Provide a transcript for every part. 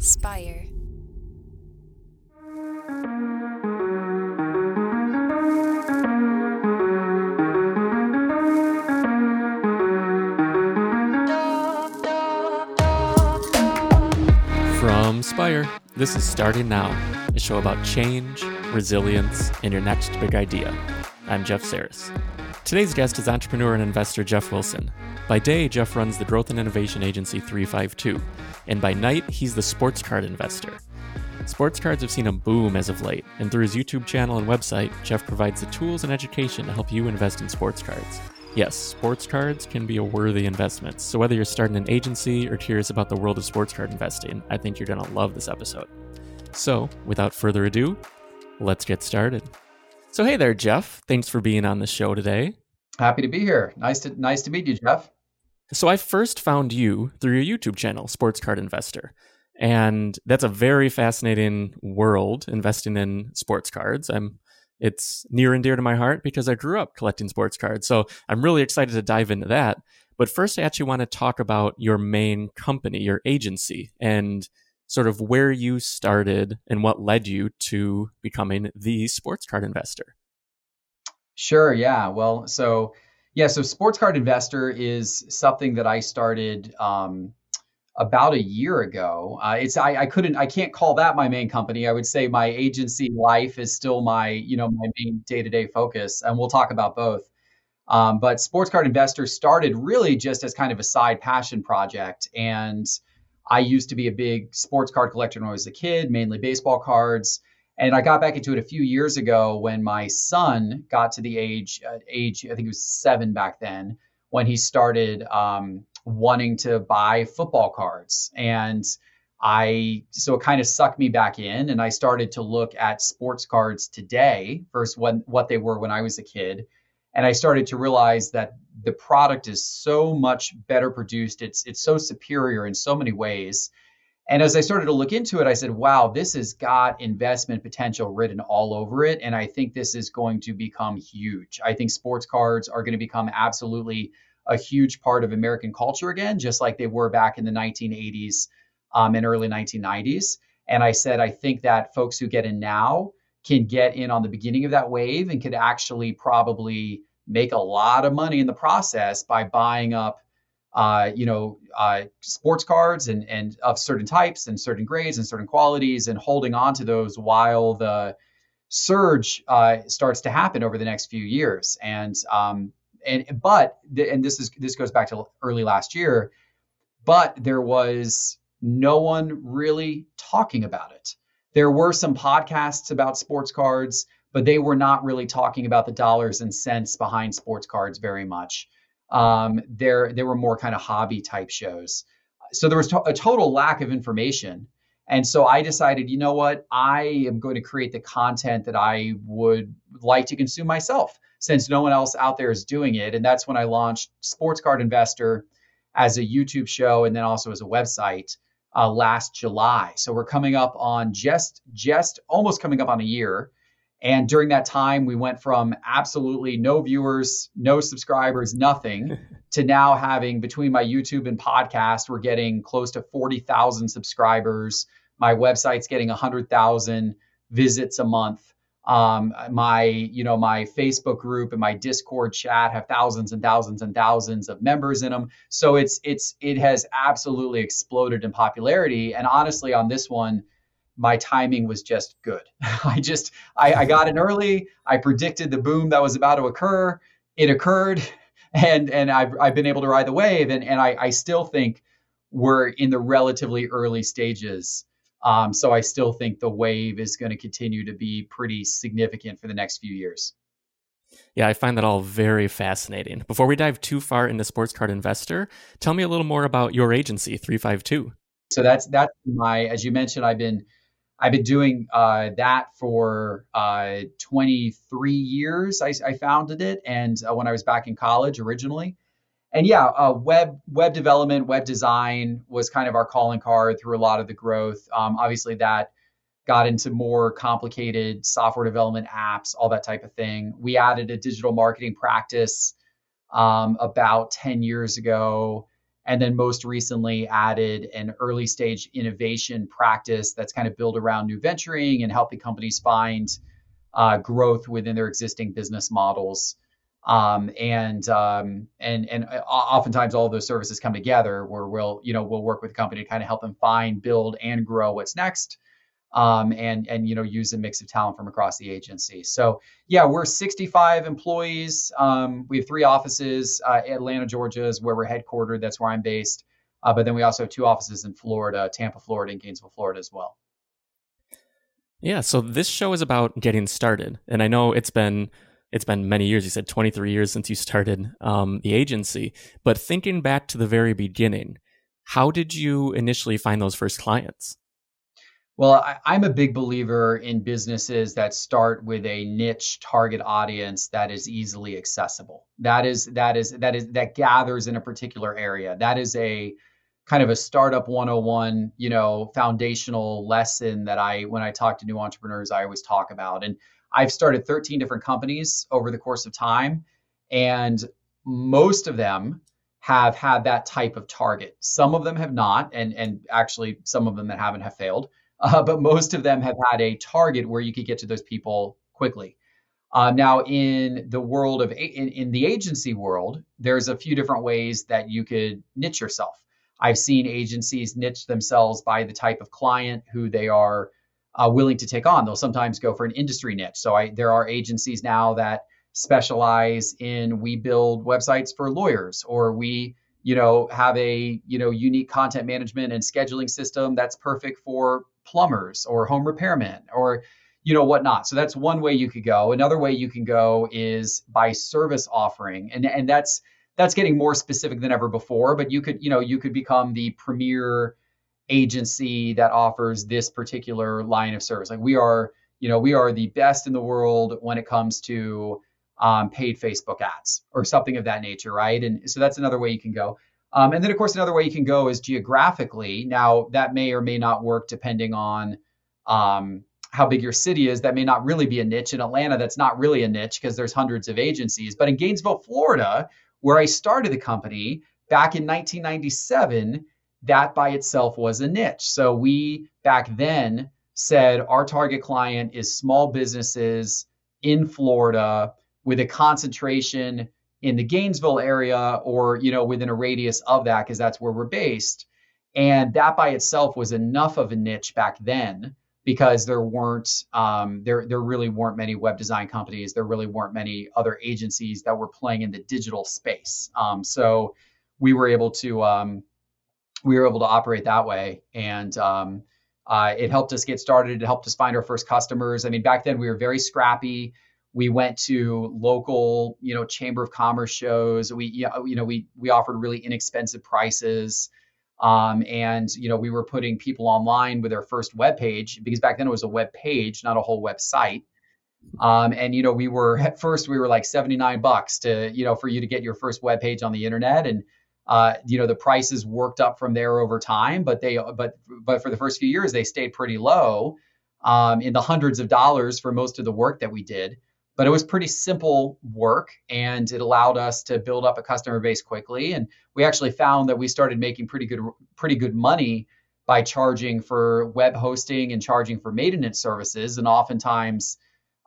Spire. From Spire, this is Starting Now, a show about change, resilience, and your next big idea. I'm Jeff Saris. Today's guest is entrepreneur and investor Jeff Wilson. By day, Jeff runs the growth and innovation agency 352, and by night, he's the sports card investor. Sports cards have seen a boom as of late, and through his YouTube channel and website, Jeff provides the tools and education to help you invest in sports cards. Yes, sports cards can be a worthy investment, so whether you're starting an agency or curious about the world of sports card investing, I think you're going to love this episode. So, without further ado, let's get started. So, hey there, Jeff. Thanks for being on the show today. Happy to be here. Nice to nice to meet you, Jeff. So I first found you through your YouTube channel, Sports Card Investor. And that's a very fascinating world, investing in sports cards. I'm it's near and dear to my heart because I grew up collecting sports cards. So I'm really excited to dive into that. But first I actually want to talk about your main company, your agency, and sort of where you started and what led you to becoming the sports card investor. Sure, yeah. Well, so yeah, so Sports Card Investor is something that I started um, about a year ago. Uh, it's I, I couldn't I can't call that my main company. I would say my agency life is still my you know my main day to day focus, and we'll talk about both. Um, but Sports Card Investor started really just as kind of a side passion project, and I used to be a big sports card collector when I was a kid, mainly baseball cards. And I got back into it a few years ago when my son got to the age, uh, age I think he was seven back then, when he started um, wanting to buy football cards. And I, so it kind of sucked me back in, and I started to look at sports cards today versus what they were when I was a kid. And I started to realize that the product is so much better produced. It's it's so superior in so many ways and as I started to look into it, I said, wow, this has got investment potential written all over it. And I think this is going to become huge. I think sports cards are going to become absolutely a huge part of American culture again, just like they were back in the 1980s um, and early 1990s. And I said, I think that folks who get in now can get in on the beginning of that wave and could actually probably make a lot of money in the process by buying up uh, you know, uh, sports cards and and of certain types and certain grades and certain qualities, and holding on to those while the surge uh, starts to happen over the next few years. And um, and but and this is this goes back to early last year, but there was no one really talking about it. There were some podcasts about sports cards, but they were not really talking about the dollars and cents behind sports cards very much um, there there were more kind of hobby type shows. So there was to- a total lack of information. And so I decided, you know what? I am going to create the content that I would like to consume myself since no one else out there is doing it. And that's when I launched Sports Card Investor as a YouTube show and then also as a website uh, last July. So we're coming up on just just almost coming up on a year. And during that time, we went from absolutely no viewers, no subscribers, nothing, to now having between my YouTube and podcast, we're getting close to 40,000 subscribers. My website's getting 100,000 visits a month. Um, my, you know, my Facebook group and my Discord chat have thousands and thousands and thousands of members in them. So it's it's it has absolutely exploded in popularity. And honestly, on this one, my timing was just good. I just I, I, got in early. I predicted the boom that was about to occur. It occurred, and and I've I've been able to ride the wave. And and I, I still think we're in the relatively early stages. Um, so I still think the wave is going to continue to be pretty significant for the next few years. Yeah, I find that all very fascinating. Before we dive too far into Sports Card Investor, tell me a little more about your agency, 352. So that's that's my as you mentioned, I've been I've been doing uh, that for uh, 23 years. I, I, founded it, and uh, when I was back in college originally, and yeah, uh, web web development, web design was kind of our calling card through a lot of the growth. Um, obviously, that got into more complicated software development apps, all that type of thing. We added a digital marketing practice um, about 10 years ago and then most recently added an early stage innovation practice that's kind of built around new venturing and helping companies find uh, growth within their existing business models. Um, and um, and and uh, oftentimes all of those services come together where we'll you know we'll work with the company to kind of help them find, build, and grow what's next um, and and you know use a mix of talent from across the agency. So yeah, we're 65 employees. Um, we have three offices. Uh, Atlanta, Georgia is where we're headquartered. That's where I'm based. Uh, but then we also have two offices in Florida, Tampa, Florida, and Gainesville, Florida as well. Yeah. So this show is about getting started, and I know it's been it's been many years. You said 23 years since you started um, the agency. But thinking back to the very beginning, how did you initially find those first clients? Well, I, am a big believer in businesses that start with a niche target audience that is easily accessible. That is that is that is that gathers in a particular area. That is a kind of a startup 101, you know, foundational lesson that I when I talk to new entrepreneurs, I always talk about. And I've started 13 different companies over the course of time, and most of them have had that type of target. Some of them have not, and and actually some of them that haven't have failed uh, but most of them have had a target where you could get to those people quickly. Uh, now, in the world of in, in the agency world, there's a few different ways that you could niche yourself. I've seen agencies niche themselves by the type of client who they are uh, willing to take on. They'll sometimes go for an industry niche. So I, there are agencies now that specialize in we build websites for lawyers, or we you know have a you know unique content management and scheduling system that's perfect for plumbers or home repairmen or you know whatnot. So that's one way you could go. Another way you can go is by service offering. And and that's that's getting more specific than ever before but you could you know you could become the premier agency that offers this particular line of service. Like we are you know we are the best in the world when it comes to um, paid facebook ads or something of that nature right? And so that's another way you can go um, and then, of course, another way you can go is geographically. Now, that may or may not work depending on um, how big your city is. That may not really be a niche. In Atlanta, that's not really a niche because there's hundreds of agencies. But in Gainesville, Florida, where I started the company back in 1997, that by itself was a niche. So we back then said our target client is small businesses in Florida with a concentration in the Gainesville area or you know within a radius of that because that's where we're based. And that by itself was enough of a niche back then because there weren't um, there there really weren't many web design companies. There really weren't many other agencies that were playing in the digital space. Um, so we were able to um, we were able to operate that way. And um, uh, it helped us get started. It helped us find our first customers. I mean back then we were very scrappy we went to local, you know, chamber of commerce shows. We, you know, we we offered really inexpensive prices, um, and you know, we were putting people online with their first web page because back then it was a web page, not a whole website. Um, and you know, we were at first we were like 79 bucks to, you know, for you to get your first web page on the internet, and uh, you know, the prices worked up from there over time, but they, but but for the first few years they stayed pretty low, um, in the hundreds of dollars for most of the work that we did but it was pretty simple work and it allowed us to build up a customer base quickly. And we actually found that we started making pretty good pretty good money by charging for web hosting and charging for maintenance services. And oftentimes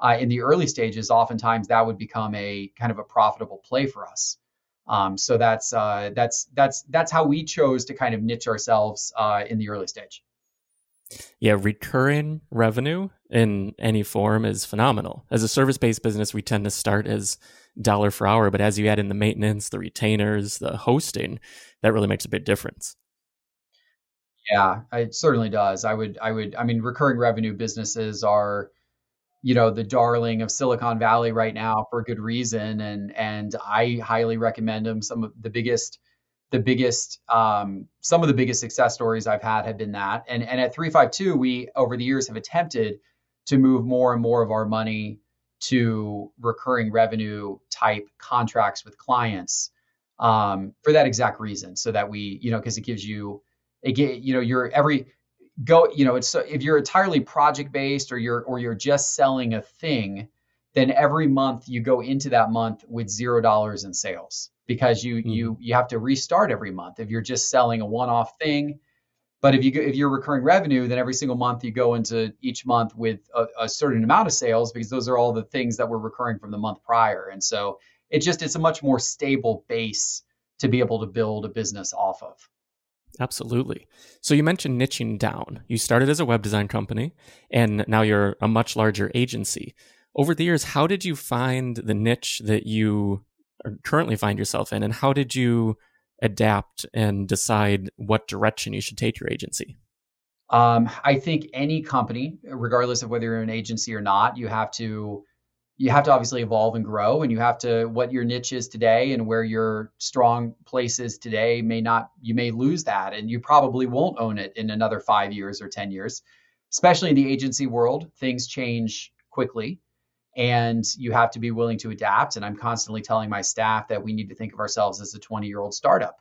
uh, in the early stages oftentimes that would become a kind of a profitable play for us. Um, so that's uh, that's that's that's how we chose to kind of niche ourselves uh, in the early stage yeah, recurring revenue in any form is phenomenal. As a service based business, we tend to start as dollar for hour, but as you add in the maintenance, the retainers, the hosting, that really makes a big difference. Yeah, it certainly does. I would, I would, I mean, recurring revenue businesses are, you know, the darling of Silicon Valley right now for good reason, and and I highly recommend them. Some of the biggest the biggest um, some of the biggest success stories I've had have been that. And and at 352, we over the years have attempted to move more and more of our money to recurring revenue type contracts with clients um, for that exact reason, so that we, you know, because it gives you, it you know, you're every go, you know, it's so if you're entirely project based or you're or you're just selling a thing, then every month you go into that month with zero dollars in sales because you mm-hmm. you you have to restart every month if you're just selling a one-off thing but if you if you're recurring revenue then every single month you go into each month with a, a certain amount of sales because those are all the things that were recurring from the month prior and so it just it's a much more stable base to be able to build a business off of Absolutely. So you mentioned niching down. You started as a web design company and now you're a much larger agency. Over the years, how did you find the niche that you currently find yourself in and how did you adapt and decide what direction you should take your agency? Um, I think any company, regardless of whether you're an agency or not, you have to you have to obviously evolve and grow and you have to what your niche is today and where your strong place is today may not you may lose that and you probably won't own it in another 5 years or 10 years especially in the agency world things change quickly and you have to be willing to adapt and i'm constantly telling my staff that we need to think of ourselves as a 20 year old startup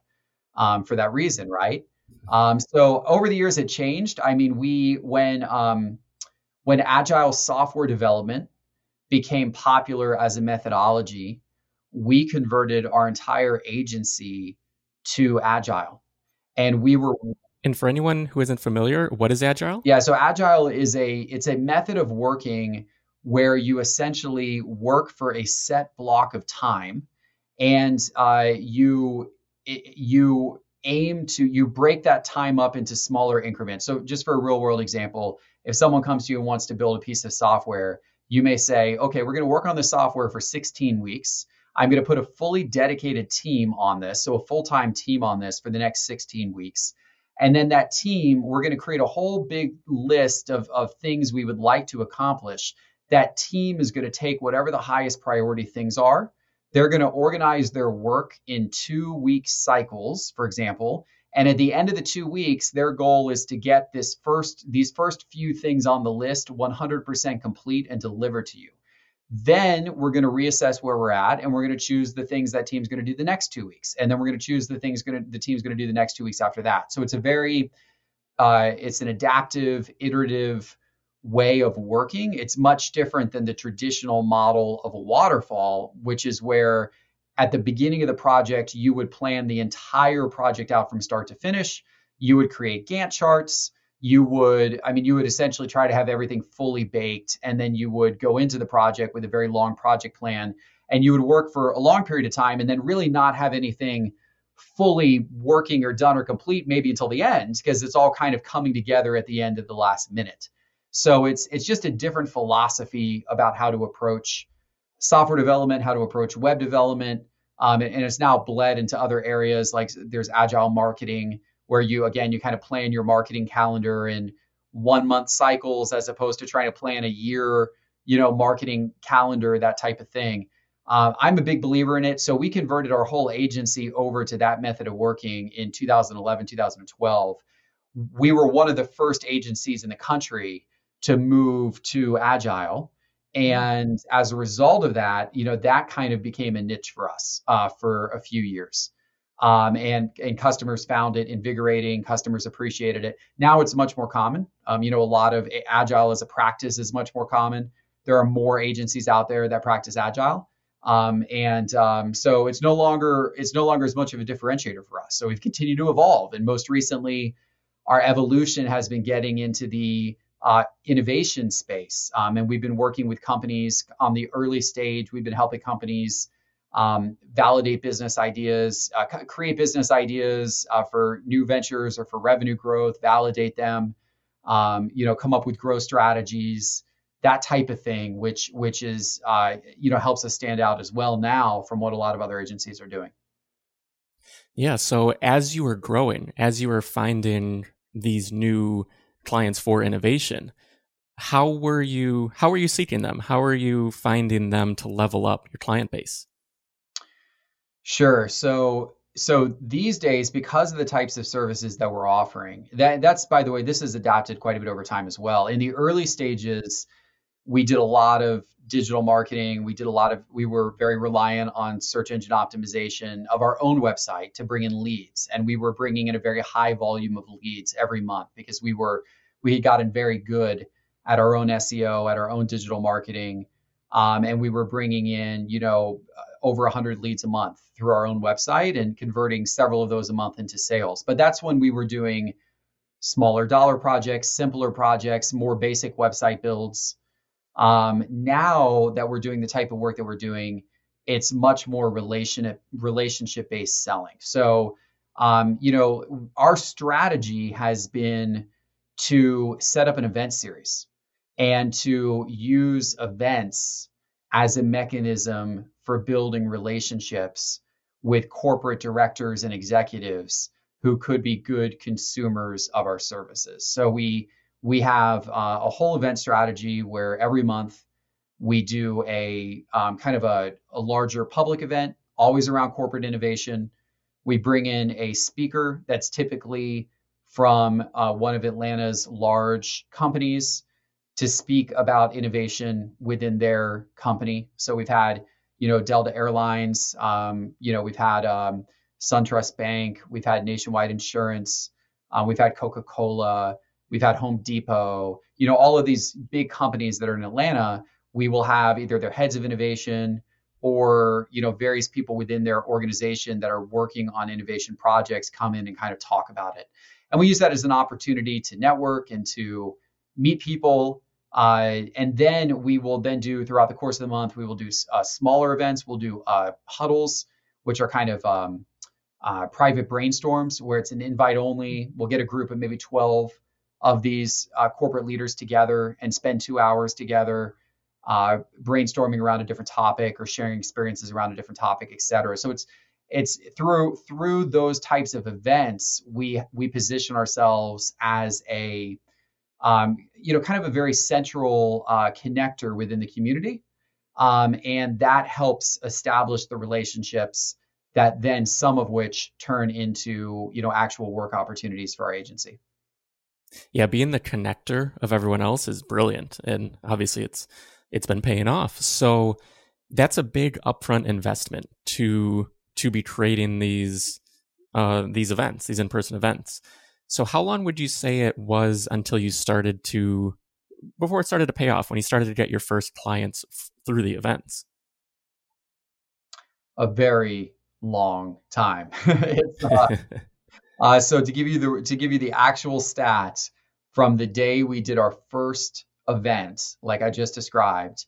um, for that reason right um, so over the years it changed i mean we when um, when agile software development became popular as a methodology, we converted our entire agency to Agile. And we were and for anyone who isn't familiar, what is Agile? Yeah, so Agile is a it's a method of working where you essentially work for a set block of time, and uh, you you aim to you break that time up into smaller increments. So just for a real world example, if someone comes to you and wants to build a piece of software, you may say, okay, we're going to work on the software for 16 weeks. I'm going to put a fully dedicated team on this, so a full time team on this for the next 16 weeks. And then that team, we're going to create a whole big list of, of things we would like to accomplish. That team is going to take whatever the highest priority things are. They're going to organize their work in two week cycles, for example, and at the end of the two weeks, their goal is to get this first, these first few things on the list 100% complete and deliver to you. Then we're going to reassess where we're at, and we're going to choose the things that team's going to do the next two weeks, and then we're going to choose the things going to the team's going to do the next two weeks after that. So it's a very, uh, it's an adaptive, iterative way of working. It's much different than the traditional model of a waterfall, which is where at the beginning of the project, you would plan the entire project out from start to finish. You would create Gantt charts. You would, I mean, you would essentially try to have everything fully baked. And then you would go into the project with a very long project plan. And you would work for a long period of time and then really not have anything fully working or done or complete maybe until the end because it's all kind of coming together at the end of the last minute. So it's it's just a different philosophy about how to approach software development, how to approach web development, um, and, and, it's now bled into other areas like there's agile marketing, where you again you kind of plan your marketing calendar in one month cycles as opposed to trying to plan a year, you know, marketing calendar, that type of thing. Uh, I'm a big believer in it. So we converted our whole agency over to that method of working in 2011, 2012. We were one of the first agencies in the country to move to agile. And as a result of that, you know, that kind of became a niche for us uh, for a few years. Um, and and customers found it invigorating. Customers appreciated it. Now it's much more common. Um, you know, a lot of agile as a practice is much more common. There are more agencies out there that practice agile, um, and um, so it's no longer it's no longer as much of a differentiator for us. So we've continued to evolve, and most recently, our evolution has been getting into the uh, innovation space. Um, and we've been working with companies on the early stage. We've been helping companies um, validate business ideas, uh, create business ideas uh, for new ventures or for revenue growth, validate them, um, you know, come up with growth strategies, that type of thing, which which is uh, you know helps us stand out as well now from what a lot of other agencies are doing. Yeah. So as you were growing, as you were finding these new clients for innovation. How were you how were you seeking them? How are you finding them to level up your client base? Sure. So so these days because of the types of services that we're offering that that's by the way this has adapted quite a bit over time as well. In the early stages we did a lot of digital marketing we did a lot of we were very reliant on search engine optimization of our own website to bring in leads and we were bringing in a very high volume of leads every month because we were we had gotten very good at our own SEO at our own digital marketing um, and we were bringing in you know over 100 leads a month through our own website and converting several of those a month into sales. But that's when we were doing smaller dollar projects, simpler projects, more basic website builds. Um, now that we're doing the type of work that we're doing, it's much more relation relationship based selling. So, um, you know, our strategy has been to set up an event series and to use events as a mechanism for building relationships with corporate directors and executives who could be good consumers of our services. So we we have uh, a whole event strategy where every month we do a um, kind of a, a larger public event, always around corporate innovation. We bring in a speaker that's typically from uh, one of Atlanta's large companies to speak about innovation within their company. So we've had, you know, Delta Airlines, um, you know, we've had um, SunTrust Bank, we've had Nationwide Insurance, um, we've had Coca Cola, we've had Home Depot, you know, all of these big companies that are in Atlanta. We will have either their heads of innovation or you know various people within their organization that are working on innovation projects come in and kind of talk about it and we use that as an opportunity to network and to meet people uh, and then we will then do throughout the course of the month, we will do uh, smaller events. We'll do uh, huddles, which are kind of um, uh, private brainstorms where it's an invite only. We'll get a group of maybe 12 of these uh, corporate leaders together and spend two hours together uh, brainstorming around a different topic or sharing experiences around a different topic, et cetera. So it's it's through through those types of events we we position ourselves as a um, you know, kind of a very central uh, connector within the community. Um, and that helps establish the relationships that then some of which turn into, you know, actual work opportunities for our agency. Yeah, being the connector of everyone else is brilliant. And obviously it's it's been paying off. So that's a big upfront investment to to be creating these uh, these events, these in-person events. So how long would you say it was until you started to before it started to pay off when you started to get your first clients f- through the events? A very long time. uh, uh, so to give you the to give you the actual stats from the day we did our first event, like I just described,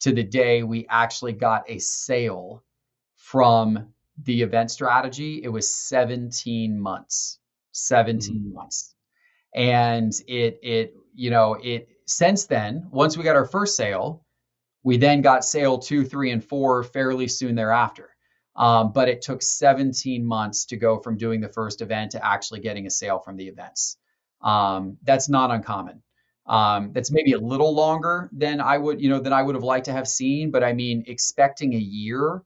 to the day we actually got a sale from the event strategy, it was 17 months. 17 mm-hmm. months. And it it you know it since then once we got our first sale, we then got sale two, three, and four fairly soon thereafter. Um, but it took 17 months to go from doing the first event to actually getting a sale from the events. Um, that's not uncommon. Um, that's maybe a little longer than I would, you know, than I would have liked to have seen. But I mean, expecting a year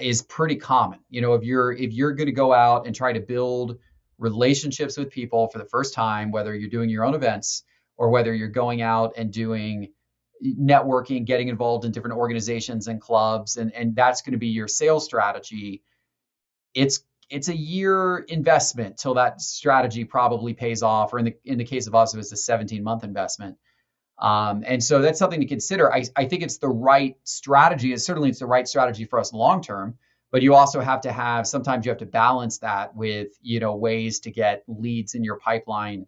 is pretty common. You know, if you're if you're going to go out and try to build relationships with people for the first time, whether you're doing your own events or whether you're going out and doing networking, getting involved in different organizations and clubs, and, and that's going to be your sales strategy. It's it's a year investment till that strategy probably pays off, or in the in the case of us, it was a 17 month investment. Um, and so that's something to consider. I, I think it's the right strategy, and certainly it's the right strategy for us long term but you also have to have sometimes you have to balance that with you know ways to get leads in your pipeline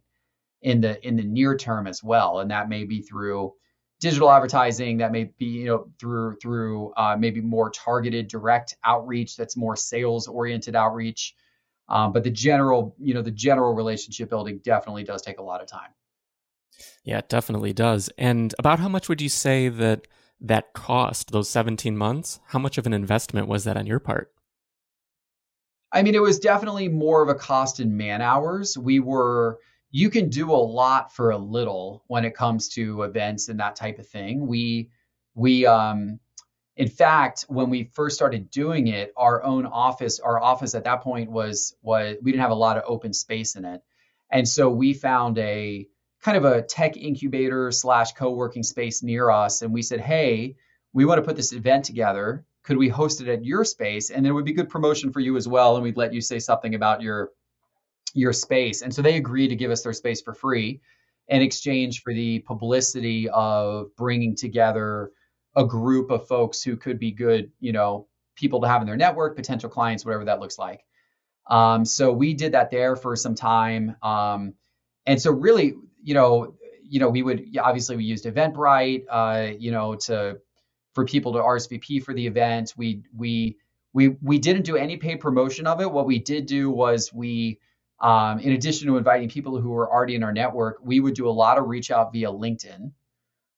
in the in the near term as well and that may be through digital advertising that may be you know through through uh, maybe more targeted direct outreach that's more sales oriented outreach um, but the general you know the general relationship building definitely does take a lot of time yeah it definitely does and about how much would you say that that cost, those 17 months, how much of an investment was that on your part? I mean, it was definitely more of a cost in man hours. We were, you can do a lot for a little when it comes to events and that type of thing. We, we, um, in fact, when we first started doing it, our own office, our office at that point was, was, we didn't have a lot of open space in it. And so we found a, kind of a tech incubator slash co-working space near us and we said hey we want to put this event together could we host it at your space and then it would be good promotion for you as well and we'd let you say something about your your space and so they agreed to give us their space for free in exchange for the publicity of bringing together a group of folks who could be good you know people to have in their network, potential clients, whatever that looks like. Um, so we did that there for some time. Um, and so really, you know, you know, we would obviously we used Eventbrite, uh, you know, to for people to RSVP for the event. We we we we didn't do any paid promotion of it. What we did do was we um, in addition to inviting people who were already in our network, we would do a lot of reach out via LinkedIn,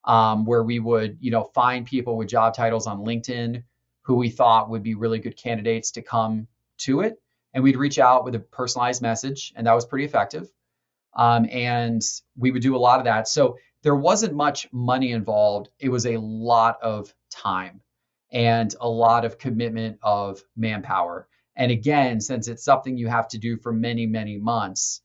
um, where we would, you know, find people with job titles on LinkedIn who we thought would be really good candidates to come to it, and we'd reach out with a personalized message, and that was pretty effective. Um, and we would do a lot of that. So there wasn't much money involved. It was a lot of time and a lot of commitment of manpower. And again, since it's something you have to do for many, many months,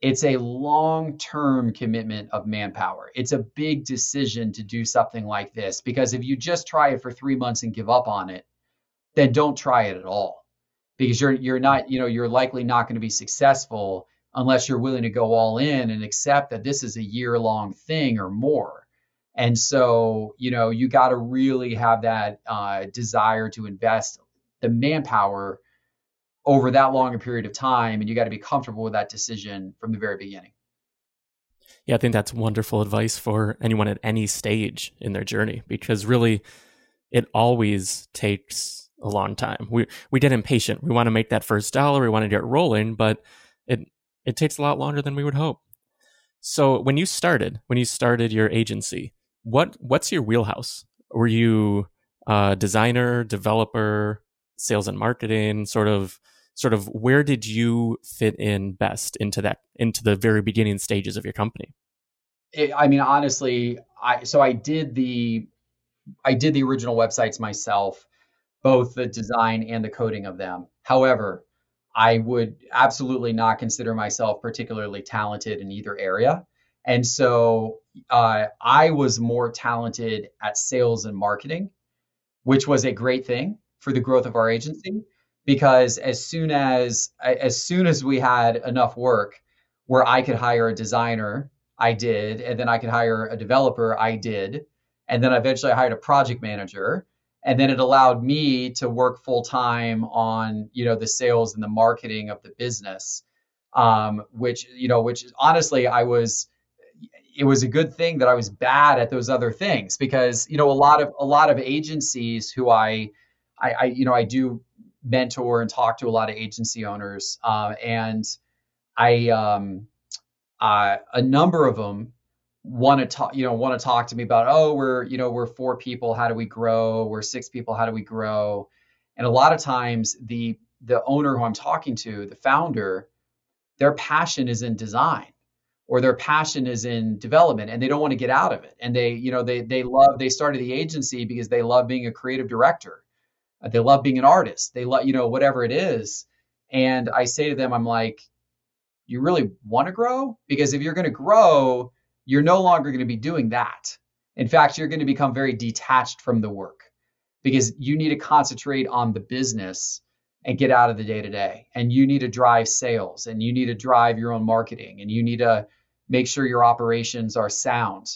it's a long term commitment of manpower. It's a big decision to do something like this because if you just try it for three months and give up on it, then don't try it at all because you're you're not you know you're likely not going to be successful unless you're willing to go all in and accept that this is a year long thing or more and so you know you got to really have that uh, desire to invest the manpower over that long a period of time and you got to be comfortable with that decision from the very beginning. Yeah i think that's wonderful advice for anyone at any stage in their journey because really it always takes a long time. We we get impatient. We want to make that first dollar we want to get rolling but it it takes a lot longer than we would hope. So when you started when you started your agency what what's your wheelhouse? Were you a designer developer sales and marketing sort of sort of where did you fit in best into that into the very beginning stages of your company? It, i mean honestly i so i did the i did the original websites myself both the design and the coding of them. However i would absolutely not consider myself particularly talented in either area. And so uh, i was more talented at sales and marketing which was a great thing for the growth of our agency because as soon as as soon as we had enough work where I could hire a designer, I did, and then I could hire a developer, I did, and then eventually I hired a project manager, and then it allowed me to work full time on you know the sales and the marketing of the business, um, which you know which honestly I was it was a good thing that I was bad at those other things because you know a lot of a lot of agencies who I I, I you know I do mentor and talk to a lot of agency owners, uh, and I um, uh, a number of them want to talk you know want to talk to me about oh we're you know we're four people how do we grow? We're six people how do we grow? And a lot of times the the owner who i'm talking to the founder their passion is in design or their passion is in development and they don't want to get out of it. And they you know they they love they started the agency because they love being a creative director Uh, they love being an artist. They love, you know, whatever it is. And I say to them, I'm like, you really want to grow? Because if you're going to grow, you're no longer going to be doing that. In fact, you're going to become very detached from the work because you need to concentrate on the business and get out of the day to day. And you need to drive sales and you need to drive your own marketing and you need to make sure your operations are sound.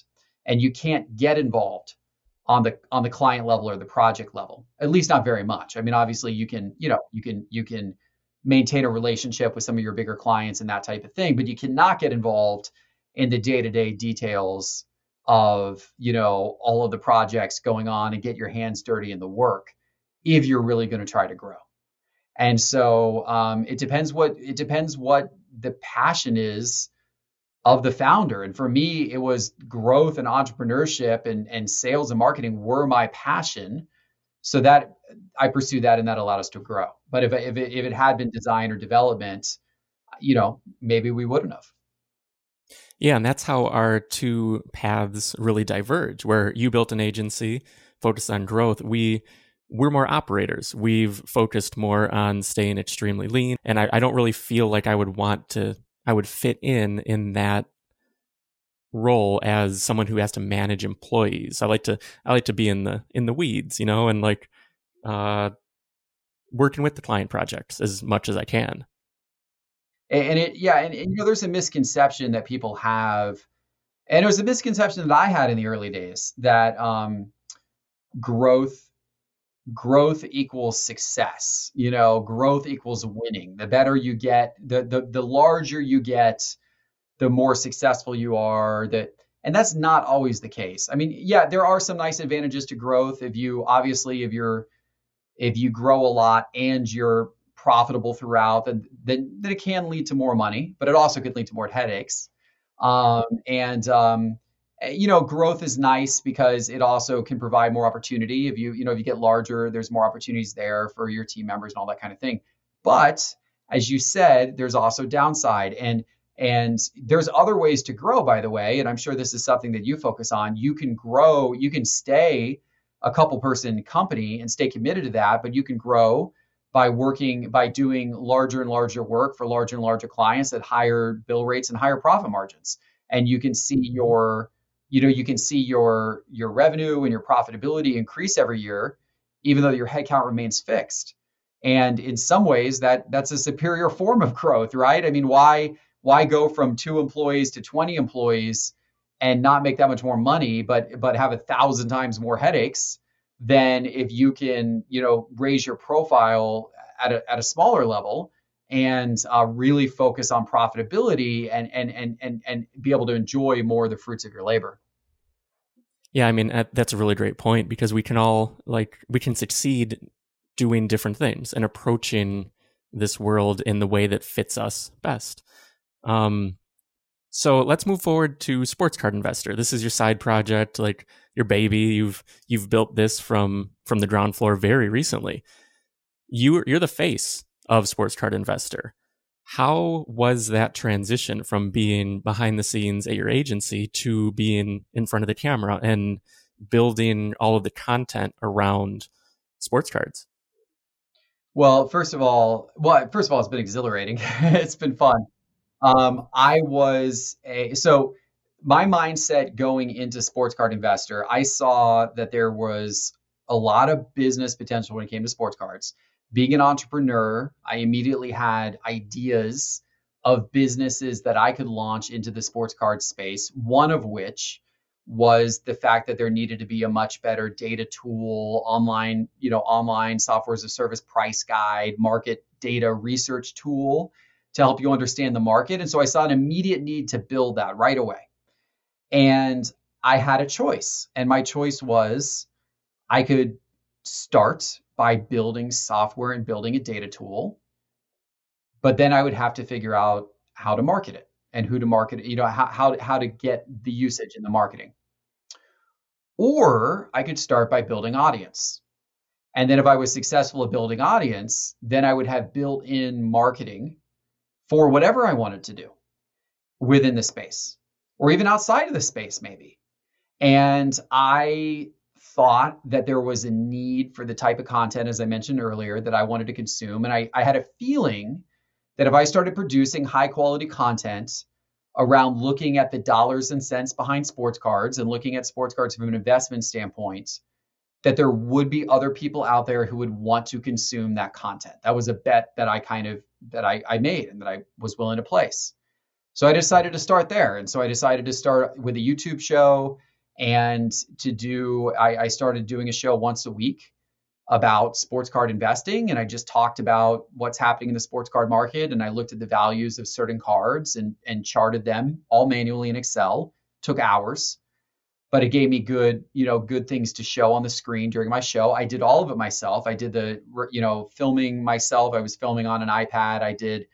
And you can't get involved on the on the client level or the project level at least not very much. I mean obviously you can you know you can you can maintain a relationship with some of your bigger clients and that type of thing but you cannot get involved in the day-to-day details of you know all of the projects going on and get your hands dirty in the work if you're really going to try to grow. And so um, it depends what it depends what the passion is of the founder. And for me, it was growth and entrepreneurship and, and sales and marketing were my passion. So that I pursued that and that allowed us to grow. But if, if, it, if it had been design or development, you know, maybe we wouldn't have. Yeah, and that's how our two paths really diverge. Where you built an agency focused on growth, we we're more operators. We've focused more on staying extremely lean, and I, I don't really feel like I would want to I would fit in in that role as someone who has to manage employees. I like to I like to be in the in the weeds, you know, and like uh working with the client projects as much as I can. And it yeah, and, and you know there's a misconception that people have and it was a misconception that I had in the early days that um growth growth equals success. You know, growth equals winning. The better you get, the the the larger you get, the more successful you are. That and that's not always the case. I mean, yeah, there are some nice advantages to growth if you obviously if you're if you grow a lot and you're profitable throughout, then then, then it can lead to more money, but it also could lead to more headaches. Um, and um, Eh, you know, growth is nice because it also can provide more opportunity. If you you know if you get larger, there's more opportunities there for your team members and all that kind of thing. But as you said, there's also downside and and there's other ways to grow, by the way. And I'm sure this is something that you focus on. You can grow, you can stay a couple person company and stay committed to that, but you can grow by working by doing larger and larger work for larger and larger clients at higher bill rates and higher profit margins and you can see your you know you can see your your revenue and your profitability increase every year even though your headcount remains fixed. And in some ways that that's a superior form of growth right? I mean why why go from two employees to 20 employees and not make that much more money, but but have a thousand times more headaches than if you can, you know, raise your profile at a, at a smaller level and uh, really focus on profitability and, and and and and be able to enjoy more of the fruits of your labor. Yeah, I mean that's a really great point because we can all like we can succeed doing different things and approaching this world in the way that fits us best. Um, so let's move forward to Sports Card Investor. This is your side project, like your baby. You've you've built this from from the ground floor very recently. You you're the face of Sports Card Investor. How was that transition from being behind the scenes at your agency to being in front of the camera and building all of the content around sports cards? Well, first of all, well, first of all, it's been exhilarating. it's been fun. Um, I was a so my mindset going into sports card investor, I saw that there was a lot of business potential when it came to sports cards. Being an entrepreneur, I immediately had ideas of businesses that I could launch into the sports card space, one of which was the fact that there needed to be a much better data tool, online, you know, online software as a service price guide, market data research tool to help you understand the market. And so I saw an immediate need to build that right away. And I had a choice. And my choice was I could start by building software and building a data tool, but then I would have to figure out how to market it and who to market it, you know, how, how, how to get the usage in the marketing. Or I could start by building audience. And then if I was successful at building audience, then I would have built in marketing for whatever I wanted to do within the space or even outside of the space, maybe. And I thought that there was a need for the type of content, as I mentioned earlier, that I wanted to consume. And I, I had a feeling that if I started producing high quality content around looking at the dollars and cents behind sports cards and looking at sports cards from an investment standpoint, that there would be other people out there who would want to consume that content. That was a bet that I kind of that I, I made and that I was willing to place. So I decided to start there. And so I decided to start with a YouTube show and to do I, I started doing a show once a week about sports card investing. And I just talked about what's happening in the sports card market. And I looked at the values of certain cards and and charted them all manually in Excel. Took hours but it gave me good you know good things to show on the screen during my show. I did all of it myself. I did the you know filming myself. I was filming on an ipad. I did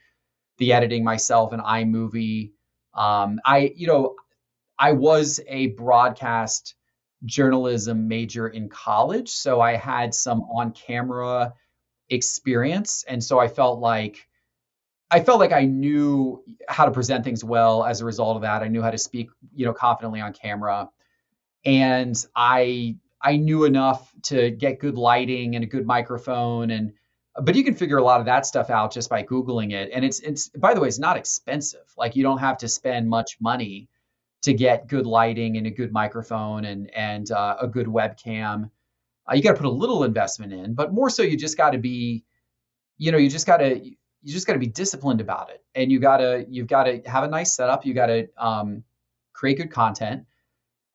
the editing myself in imovie. Um, i you know i was a broadcast journalism major in college so i had some on camera experience and so i felt like I felt like I knew how to present things well as a result of that. I knew how to speak, you know, confidently on camera. And I I knew enough to get good lighting and a good microphone and but you can figure a lot of that stuff out just by googling it. And it's it's by the way it's not expensive. Like you don't have to spend much money to get good lighting and a good microphone and and uh, a good webcam. Uh, you got to put a little investment in but more so you just got to be you know you just got to you just got to be disciplined about it. And you got to you've got to have a nice setup. You got to um, create good content.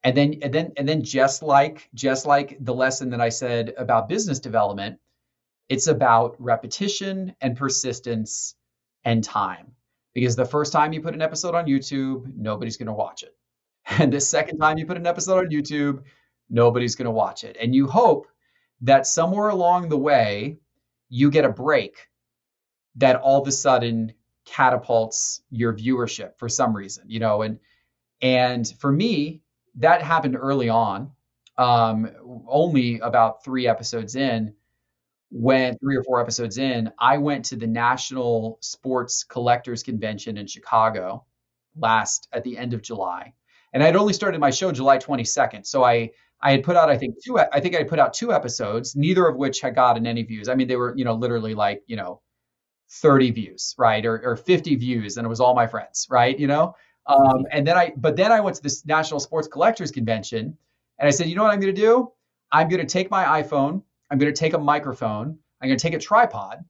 And then and then and then just like just like the lesson that I said about business development, it's about repetition and persistence and time. Because the first time you put an episode on YouTube, nobody's going to watch it. And the second time you put an episode on YouTube, nobody's going to watch it. And you hope that somewhere along the way, you get a break that all of a sudden catapults your viewership for some reason, you know, and and for me, that happened early on, um, only about three episodes in, when three or four episodes in, I went to the National Sports Collectors Convention in Chicago last at the end of July. And I'd only started my show July 22nd. So I I had put out I think two I think I put out two episodes, neither of which had gotten any views. I mean, they were, you know, literally like, you know, 30 views, right? Or, or 50 views, and it was all my friends, right? You know? Um, and then I but then I went to this National Sports Collectors Convention and I said, you know what I'm gonna do? I'm gonna take my iPhone I'm going to take a microphone, I'm going to take a tripod,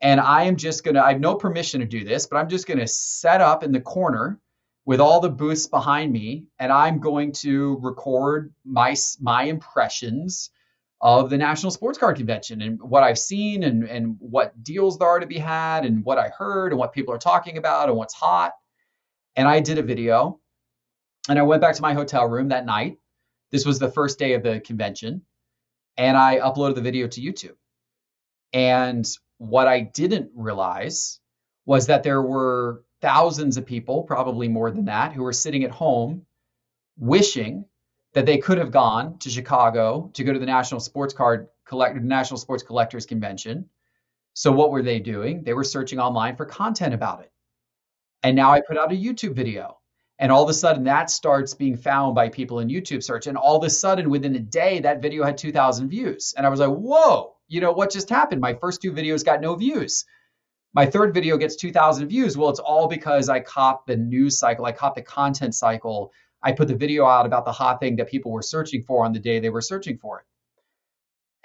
and I am just going to, I have no permission to do this, but I'm just going to set up in the corner with all the booths behind me, and I'm going to record my, my impressions of the National Sports Card Convention and what I've seen and, and what deals there are to be had and what I heard and what people are talking about and what's hot. And I did a video and I went back to my hotel room that night. This was the first day of the convention and I uploaded the video to YouTube. And what I didn't realize was that there were thousands of people, probably more than that, who were sitting at home wishing that they could have gone to Chicago to go to the National Sports Card National Sports Collectors Convention. So what were they doing? They were searching online for content about it. And now I put out a YouTube video and all of a sudden that starts being found by people in YouTube search. And all of a sudden within a day, that video had 2,000 views. And I was like, whoa, you know, what just happened? My first two videos got no views. My third video gets 2,000 views. Well, it's all because I caught the news cycle, I caught the content cycle. I put the video out about the hot thing that people were searching for on the day they were searching for it.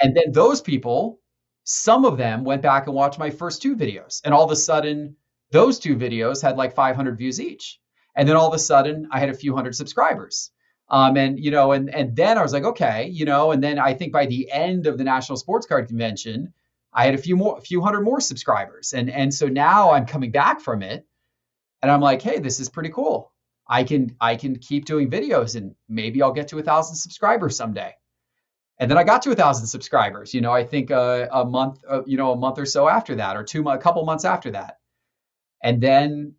And then those people, some of them went back and watched my first two videos. And all of a sudden, those two videos had like 500 views each. And then all of a sudden, I had a few hundred subscribers. Um, and you know, and and then I was like, okay, you know, and then I think by the end of the National Sports Card Convention, I had a few more, a few hundred more subscribers, and and so now I'm coming back from it, and I'm like, hey, this is pretty cool. I can I can keep doing videos, and maybe I'll get to a thousand subscribers someday. And then I got to a thousand subscribers. You know, I think uh, a month, uh, you know, a month or so after that, or two, a couple months after that, and then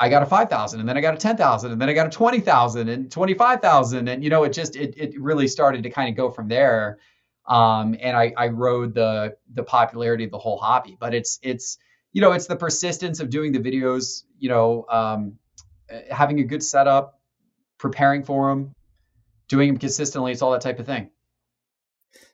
I got a 5,000 and then I got a 10,000 and then I got a 20,000 and 25,000. And, you know, it just, it, it really started to kind of go from there. Um, and I, I rode the, the popularity of the whole hobby, but it's, it's, you know, it's the persistence of doing the videos, you know, um, having a good setup, preparing for them, doing them consistently. It's all that type of thing.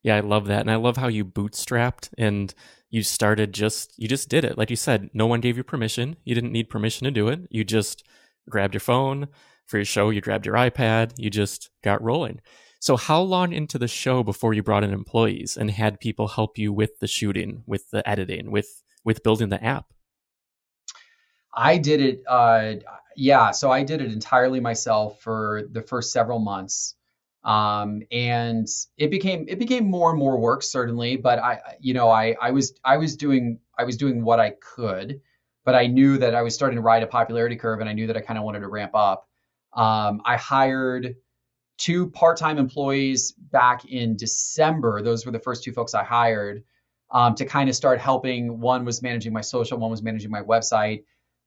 Yeah, I love that. And I love how you bootstrapped and you started just you just did it. Like you said no one gave you permission. You didn't need permission to do it. You just grabbed your phone for your show. You grabbed your ipad. You just got rolling. So how long into the show before you brought in employees and had people help you with the shooting with the editing with with building the app? I did it uh yeah so i did it entirely myself for the first several months um, and it became it became more and more work certainly but i you know i i was i was doing i was doing what i could but i knew that i was starting to ride a popularity curve and i knew that i kind of wanted to ramp up. Um, i hired two part-time employees back in december. Those were the first two folks i hired um, to kind of start helping. One was managing my social one was managing my website.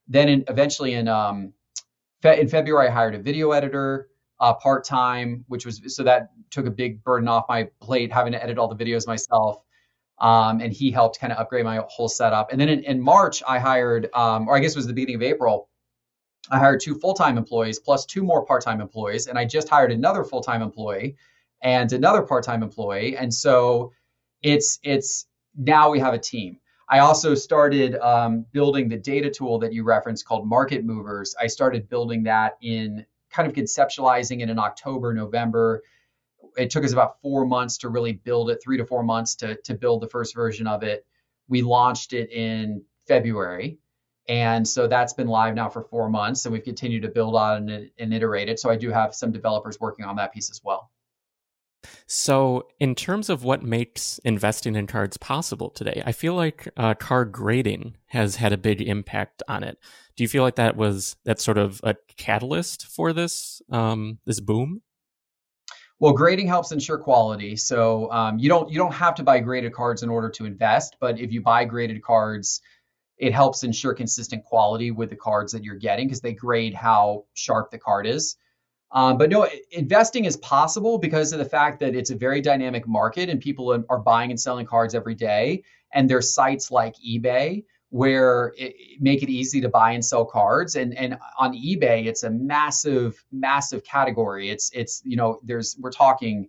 Then in, eventually in um, fe- in february i hired a video editor uh, part time, which was so that took a big burden off my plate having to edit all the videos myself. Um, and he helped kind of upgrade my whole setup. And then in, in March, I hired, um, or I guess it was the beginning of April, I hired two full time employees plus two more part time employees. And I just hired another full time employee and another part time employee. And so it's it's now we have a team. I also started um, building the data tool that you referenced called Market Movers. I started building that in kind of conceptualizing it in October, November. It took us about four months to really build it, three to four months to, to build the first version of it. We launched it in February. And so that's been live now for four months, and we've continued to build on it and iterate it. So I do have some developers working on that piece as well. So, in terms of what makes investing in cards possible today, I feel like uh, card grading has had a big impact on it. Do you feel like that was that sort of a catalyst for this um, this boom? Well, grading helps ensure quality. So um, you don't you don't have to buy graded cards in order to invest, but if you buy graded cards, it helps ensure consistent quality with the cards that you're getting because they grade how sharp the card is. Um, but no, investing is possible because of the fact that it's a very dynamic market and people are buying and selling cards every day. And there's sites like eBay where it, make it easy to buy and sell cards. And and on ebay it's a massive massive category. It's it's you know there's we're talking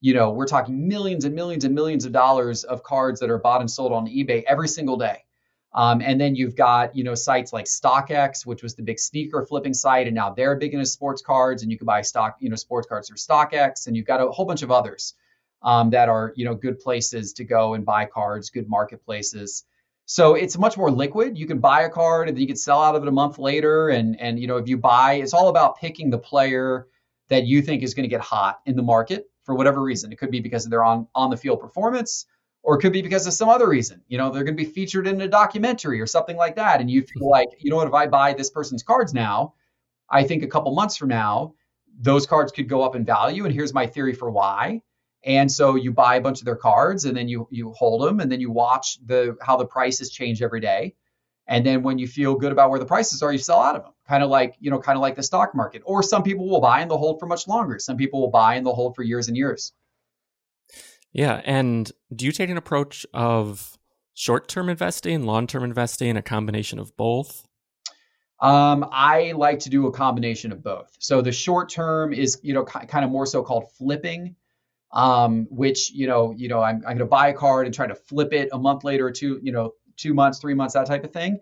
you know we're talking millions and millions and millions of dollars of cards that are bought and sold on ebay every single day um, and then you've got you know sites like stockx which was the big sneaker flipping site and now they're big into sports cards and you can buy stock you know sports cards through stockx and you've got a whole bunch of others um, that are you know good places to go and buy cards good marketplaces so it's much more liquid. You can buy a card and then you can sell out of it a month later. And and you know, if you buy, it's all about picking the player that you think is going to get hot in the market for whatever reason. It could be because of their on on the field performance, or it could be because of some other reason. You know, they're going to be featured in a documentary or something like that. And you feel mm-hmm. like, you know what, if I buy this person's cards now, I think a couple months from now, those cards could go up in value. And here's my theory for why. And so you buy a bunch of their cards and then you you hold them and then you watch the how the prices change every day. And then when you feel good about where the prices are, you sell out of them. Kind of like, you know, kind of like the stock market. Or some people will buy and they'll hold for much longer. Some people will buy and they'll hold for years and years. Yeah. And do you take an approach of short term investing, long term investing, a combination of both? Um, I like to do a combination of both. So the short term is, you know, kind of more so called flipping um, which you know, you know, I'm, I'm going to buy a card and try to flip it a month later or two, you know, two months, three months, that type of thing.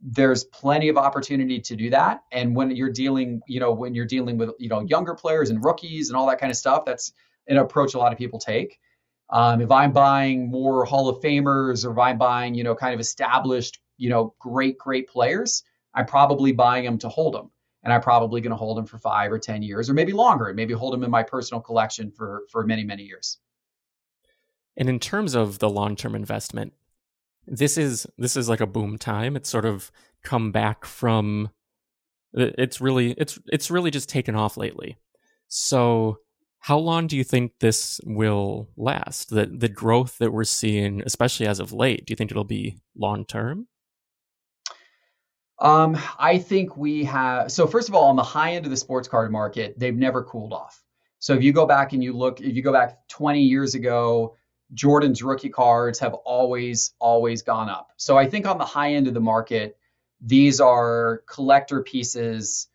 There's plenty of opportunity to do that, and when you're dealing, you know, when you're dealing with you know younger players and rookies and all that kind of stuff, that's an approach a lot of people take. Um, if I'm buying more Hall of Famers or if I'm buying, you know, kind of established, you know, great, great players, I'm probably buying them to hold them and I'm probably going to hold them for five or 10 years or maybe longer and maybe hold them in my personal collection for, for many, many years. And in terms of the long-term investment, this is this is like a boom time. It's sort of come back from it's really it's it's really just taken off lately. So how long do you think this will last? The the growth that we're seeing, especially as of late, do you think it'll be long term? Um, I think we have. So first of all, on the high end of the sports card market, they've never cooled off. So if you go back and you look, if you go back 20 years ago, Jordan's rookie cards have always, always gone up. So I think on the high end of the market, these are collector pieces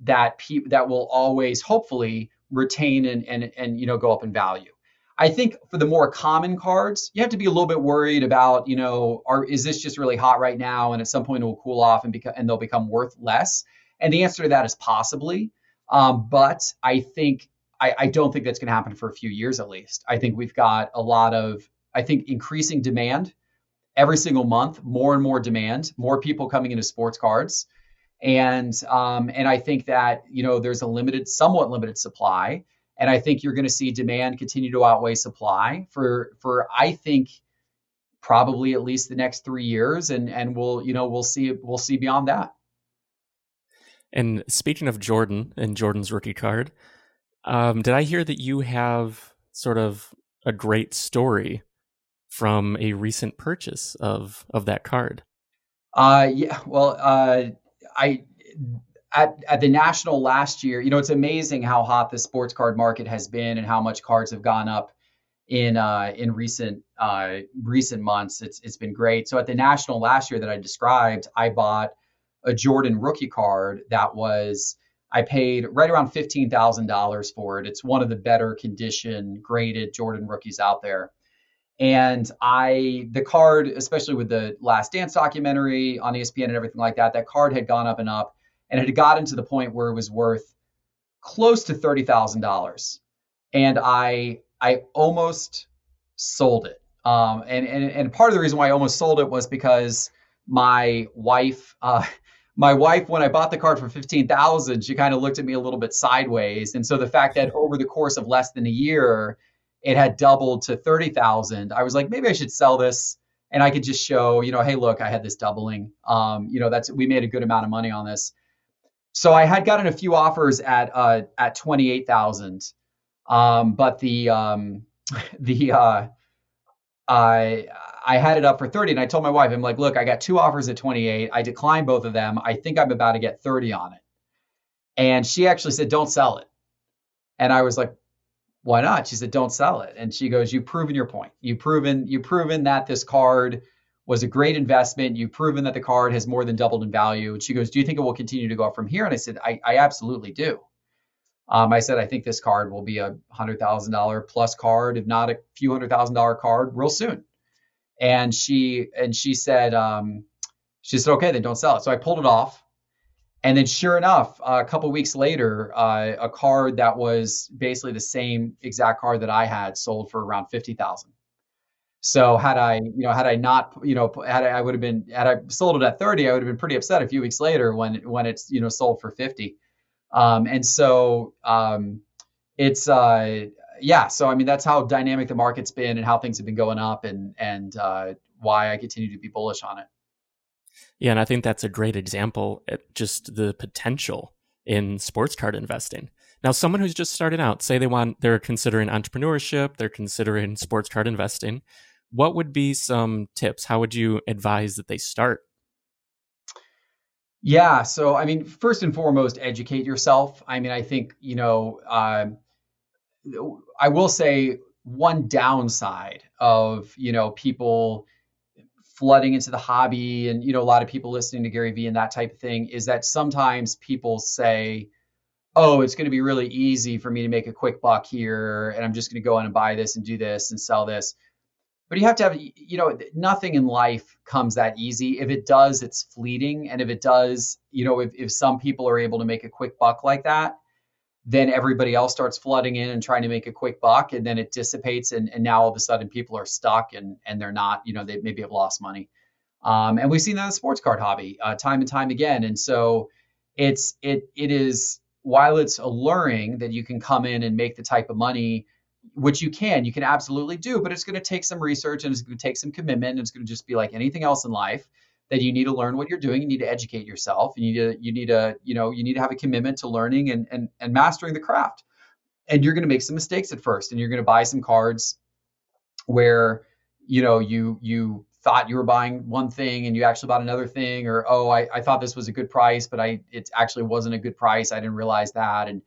that pe- that will always, hopefully, retain and and and you know go up in value. I think for the more common cards, you have to be a little bit worried about, you know, are is this just really hot right now, and at some point it will cool off and become and they'll become worth less. And the answer to that is possibly, um, but I think I, I don't think that's going to happen for a few years at least. I think we've got a lot of I think increasing demand every single month, more and more demand, more people coming into sports cards, and um, and I think that you know there's a limited, somewhat limited supply and I think you're going to see demand continue to outweigh supply for for I think probably at least the next three years, and and we'll you know we'll see we'll see beyond that. And speaking of Jordan and Jordan's rookie card, um, did I hear that you have sort of a great story from a recent purchase of of that card? Uh, yeah. Well, uh, I at, at the national last year, you know, it's amazing how hot the sports card market has been and how much cards have gone up in uh, in recent uh, recent months. It's it's been great. So at the national last year that I described, I bought a Jordan rookie card that was I paid right around fifteen thousand dollars for it. It's one of the better condition graded Jordan rookies out there. And I the card, especially with the Last Dance documentary on ESPN and everything like that, that card had gone up and up and it had gotten to the point where it was worth close to thirty thousand dollars, and I I almost sold it. Um, and, and and part of the reason why I almost sold it was because my wife, uh, my wife, when I bought the card for 15,000, she kind of looked at me a little bit sideways. And so the fact that over the course of less than a year, it had doubled to 30,000, I was like, maybe I should sell this and I could just show, you know, hey, look, I had this doubling. Um, you know, that's we made a good amount of money on this. So I had gotten a few offers at uh, at 28,000. Um, but the um, the uh, I I had it up for 30 and I told my wife, I'm like, look, I got two offers at 28. I declined both of them. I think I'm about to get 30 on it. And she actually said, don't sell it. And I was like, why not? She said, don't sell it. And she goes, you've proven your point. You've proven, you've proven that this card was a great investment. You've proven that the card has more than doubled in value. And she goes, do you think it will continue to go up from here? And I said, I, I absolutely do. Um, I said, I think this card will be a hundred thousand dollar plus card, if not a few hundred thousand dollar card, real soon. And she and she said, um, she said, okay, then don't sell it. So I pulled it off, and then sure enough, uh, a couple weeks later, uh, a card that was basically the same exact card that I had sold for around fifty thousand. So had I, you know, had I not, you know, had I, I would have been, had I sold it at 30, I would have been pretty upset a few weeks later when, when it's, you know, sold for 50. Um, and so um, it's uh, yeah. So I mean, that's how dynamic the market's been and how things have been going up, and and uh, why I continue to be bullish on it. Yeah, and I think that's a great example at just the potential in sports card investing. Now, someone who's just starting out, say they want, they're considering entrepreneurship, they're considering sports card investing. What would be some tips? How would you advise that they start? Yeah. So, I mean, first and foremost, educate yourself. I mean, I think, you know, uh, I will say one downside of, you know, people flooding into the hobby and, you know, a lot of people listening to Gary Vee and that type of thing is that sometimes people say, oh, it's going to be really easy for me to make a quick buck here and I'm just going to go in and buy this and do this and sell this. But you have to have you know nothing in life comes that easy. If it does it's fleeting. And if it does you know if, if some people are able to make a quick buck like that then everybody else starts flooding in and trying to make a quick buck and then it dissipates and, and now all of a sudden people are stuck and and they're not you know they maybe have lost money um, and we've seen that in the sports card hobby uh, time and time again and so it's it it is while it's alluring that you can come in and make the type of money which you can, you can absolutely do, but it's going to take some research and it's going to take some commitment. And it's going to just be like anything else in life that you need to learn what you're doing. You need to educate yourself. You need to, you need to, you know, you need to have a commitment to learning and and and mastering the craft. And you're going to make some mistakes at first, and you're going to buy some cards where, you know, you you thought you were buying one thing and you actually bought another thing, or oh, I, I thought this was a good price, but I it actually wasn't a good price. I didn't realize that, and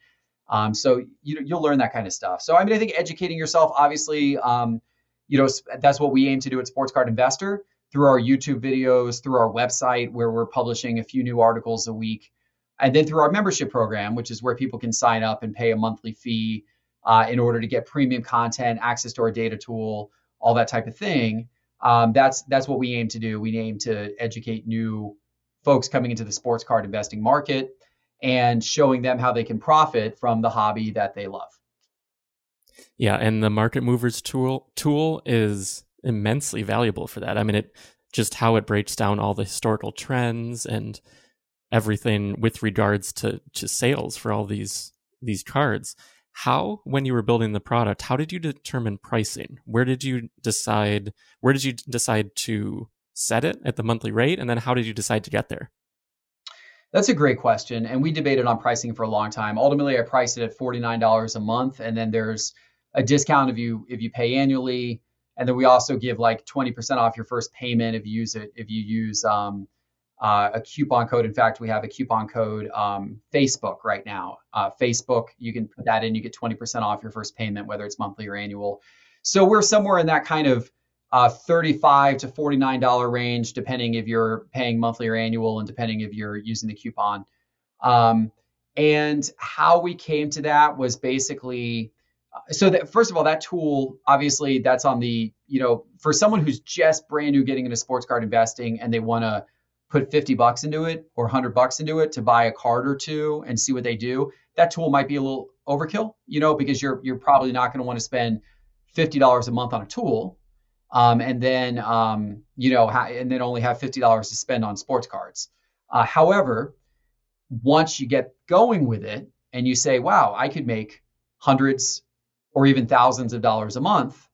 um, so you you'll learn that kind of stuff. So I mean, I think educating yourself, obviously, um, you know, that's what we aim to do at Sports Card Investor through our YouTube videos, through our website where we're publishing a few new articles a week, and then through our membership program, which is where people can sign up and pay a monthly fee uh, in order to get premium content, access to our data tool, all that type of thing. Um, that's that's what we aim to do. We aim to educate new folks coming into the sports card investing market and showing them how they can profit from the hobby that they love. Yeah, and the market movers tool tool is immensely valuable for that. I mean, it just how it breaks down all the historical trends and everything with regards to to sales for all these these cards. How, when you were building the product, how did you determine pricing? Where did you decide? Where did you decide to set it at the monthly rate, and then how did you decide to get there? That's a great question. And we debated on pricing for a long time. Ultimately, I priced it at $49 a month. And then there's a discount if you if you pay annually. And then we also give like 20% off your first payment if you use it, if you use um, uh, a coupon code. In fact, we have a coupon code um, Facebook right now. Uh, Facebook, you can put that in, you get 20% off your first payment, whether it's monthly or annual. So we're somewhere in that kind of uh, 35 to 49 dollar range, depending if you're paying monthly or annual, and depending if you're using the coupon. Um, and how we came to that was basically so that first of all that tool obviously that's on the you know for someone who's just brand new getting into sports card investing and they want to put 50 bucks into it or 100 bucks into it to buy a card or two and see what they do that tool might be a little overkill you know because you're you're probably not going to want to spend $50 a month on a tool um, and then um, you know, ha- and then only have fifty dollars to spend on sports cards. Uh, however, once you get going with it and you say, "Wow, I could make hundreds or even thousands of dollars a month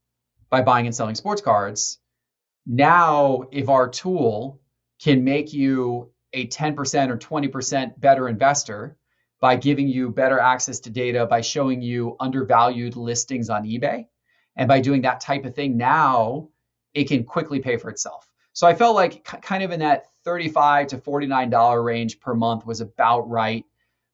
by buying and selling sports cards," now if our tool can make you a 10% or 20% better investor by giving you better access to data, by showing you undervalued listings on eBay, and by doing that type of thing, now it can quickly pay for itself. So I felt like kind of in that 35 to $49 range per month was about right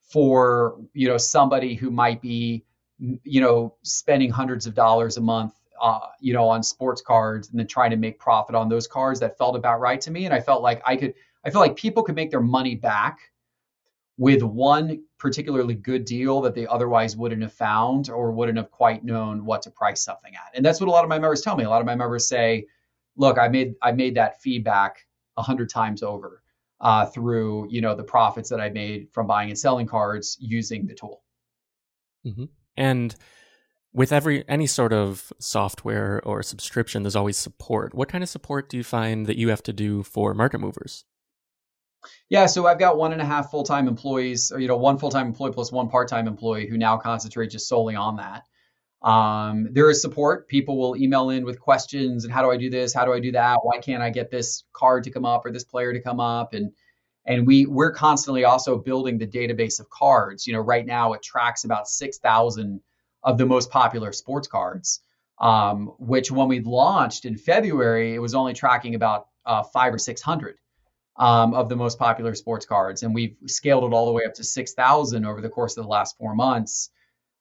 for, you know, somebody who might be, you know, spending hundreds of dollars a month uh, you know, on sports cards and then trying to make profit on those cards. That felt about right to me. And I felt like I could, I felt like people could make their money back with one particularly good deal that they otherwise wouldn't have found or wouldn't have quite known what to price something at. And that's what a lot of my members tell me. A lot of my members say, look, I made I made that feedback a hundred times over uh, through you know the profits that I made from buying and selling cards using the tool. Mm-hmm. And with every any sort of software or subscription, there's always support. What kind of support do you find that you have to do for market movers? Yeah, so I've got one and a half full time employees, or you know, one full time employee plus one part time employee who now concentrate just solely on that. Um, there is support. People will email in with questions and how do I do this? How do I do that? Why can't I get this card to come up or this player to come up? And and we we're constantly also building the database of cards. You know, right now it tracks about six thousand of the most popular sports cards. Um, which when we launched in February, it was only tracking about uh, five or six hundred um, of the most popular sports cards, and we've scaled it all the way up to six thousand over the course of the last four months.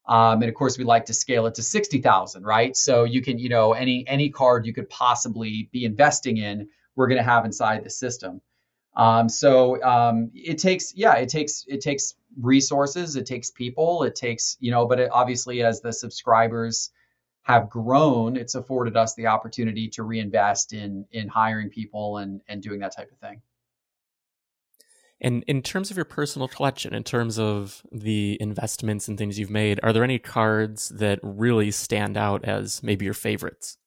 Um, and of course, we like to scale it to sixty thousand, right? So you can, you know, any any card you could possibly be investing in, we're going to have inside the system. Um, so um, it takes, yeah, it takes it takes resources, it takes people, it takes, you know, but it, obviously as the subscribers have grown, it's afforded us the opportunity to reinvest in in hiring people and and doing that type of thing. And in terms of your personal collection, in terms of the investments and things you've made, are there any cards that really stand out as maybe your favorites?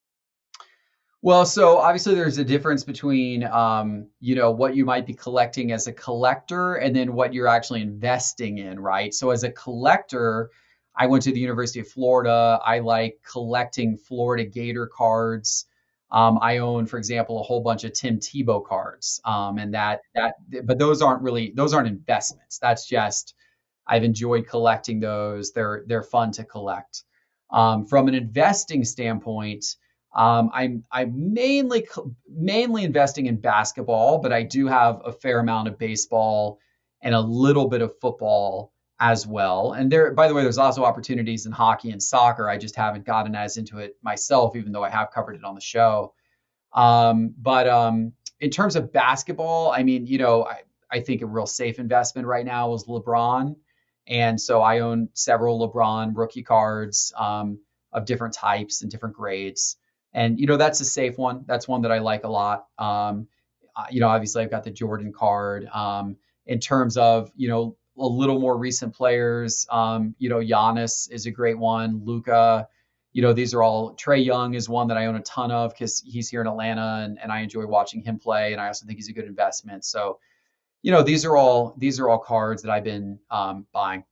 Well, so obviously there's a difference between, um, you know, what you might be collecting as a collector and then what you're actually investing in, right? So as a collector, I went to the University of Florida. I like collecting Florida Gator cards. Um, I own, for example, a whole bunch of Tim Tebow cards, um, and that that. But those aren't really those aren't investments. That's just I've enjoyed collecting those. They're they're fun to collect. Um, from an investing standpoint, um, I'm I'm mainly mainly investing in basketball, but I do have a fair amount of baseball and a little bit of football as well. And there, by the way, there's also opportunities in hockey and soccer. I just haven't gotten as into it myself, even though I have covered it on the show. Um, but um, in terms of basketball, I mean, you know, I, I think a real safe investment right now is LeBron. And so I own several LeBron rookie cards um, of different types and different grades. And, you know, that's a safe one. That's one that I like a lot. Um, uh, you know, obviously I've got the Jordan card. Um, in terms of, you know, a little more recent players. Um, you know, Giannis is a great one. Luka, you know, these are all. Trae Young is one that I own a ton of because he's here in Atlanta, and, and I enjoy watching him play, and I also think he's a good investment. So, you know, these are all these are all cards that I've been um, buying.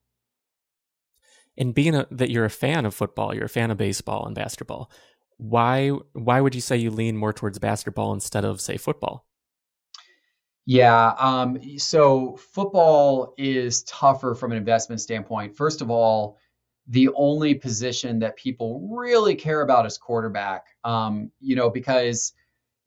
And being a, that you're a fan of football, you're a fan of baseball and basketball. Why why would you say you lean more towards basketball instead of say football? Yeah. Um, so football is tougher from an investment standpoint. First of all, the only position that people really care about is quarterback. Um, you know, because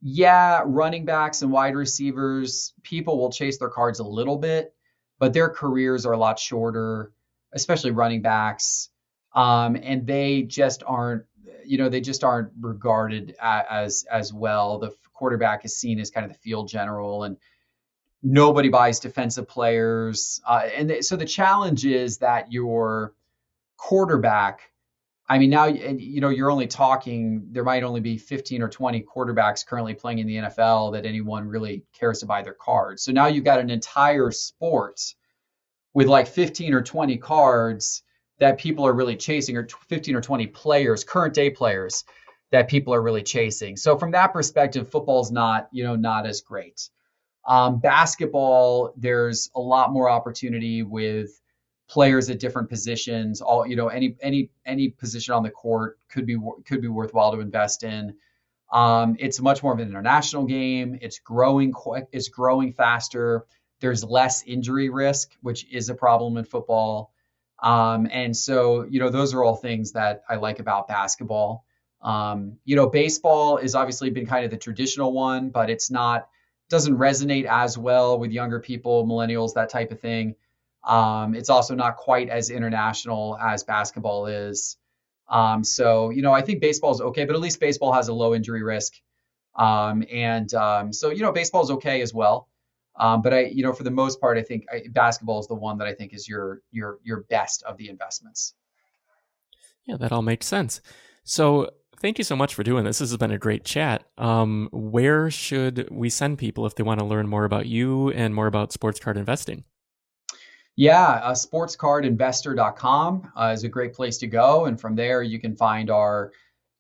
yeah, running backs and wide receivers, people will chase their cards a little bit, but their careers are a lot shorter, especially running backs. Um, and they just aren't, you know, they just aren't regarded as as well. The quarterback is seen as kind of the field general and nobody buys defensive players. Uh, and th- so the challenge is that your quarterback, I mean, now, you know, you're only talking, there might only be 15 or 20 quarterbacks currently playing in the NFL that anyone really cares to buy their cards. So now you've got an entire sport with like 15 or 20 cards that people are really chasing, or 15 or 20 players, current day players that people are really chasing. So from that perspective, football's not, you know, not as great. Um, basketball, there's a lot more opportunity with players at different positions. All you know, any any any position on the court could be could be worthwhile to invest in. Um, it's much more of an international game. It's growing quick. It's growing faster. There's less injury risk, which is a problem in football. Um, and so, you know, those are all things that I like about basketball. Um, you know, baseball is obviously been kind of the traditional one, but it's not doesn't resonate as well with younger people, millennials, that type of thing. Um, it's also not quite as international as basketball is. Um, so, you know, I think baseball is okay, but at least baseball has a low injury risk. Um, and um, so, you know, baseball is okay as well. Um, but I, you know, for the most part, I think I, basketball is the one that I think is your your your best of the investments. Yeah, that all makes sense. So, thank you so much for doing this. This has been a great chat. Um, where should we send people if they want to learn more about you and more about sports card investing? Yeah, uh, sportscardinvestor.com uh, is a great place to go. And from there, you can find our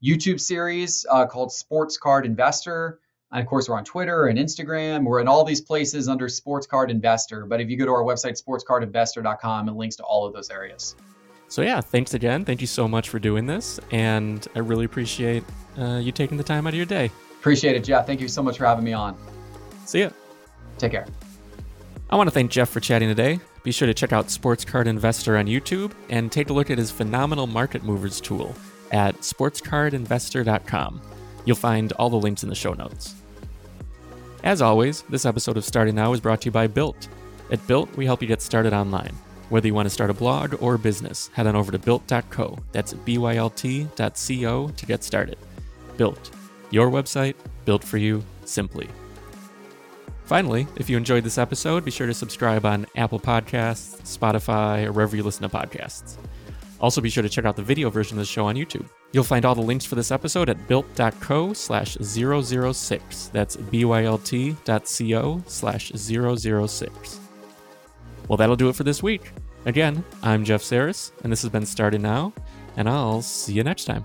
YouTube series uh, called Sports Card Investor. And of course, we're on Twitter and Instagram. We're in all these places under Sports Card Investor. But if you go to our website, sportscardinvestor.com, it links to all of those areas. So, yeah, thanks again. Thank you so much for doing this. And I really appreciate uh, you taking the time out of your day. Appreciate it, Jeff. Thank you so much for having me on. See ya. Take care. I want to thank Jeff for chatting today. Be sure to check out Sports Card Investor on YouTube and take a look at his phenomenal market movers tool at sportscardinvestor.com. You'll find all the links in the show notes. As always, this episode of Starting Now is brought to you by Bylt. At Bylt, we help you get started online. Whether you want to start a blog or a business, head on over to bylt.co. That's B-Y-L-T.co to get started. Bylt, your website, built for you, simply. Finally, if you enjoyed this episode, be sure to subscribe on Apple Podcasts, Spotify, or wherever you listen to podcasts. Also, be sure to check out the video version of the show on YouTube. You'll find all the links for this episode at bylt.co slash 006. That's bylt.co slash 006. Well, that'll do it for this week. Again, I'm Jeff Saris, and this has been Started Now, and I'll see you next time.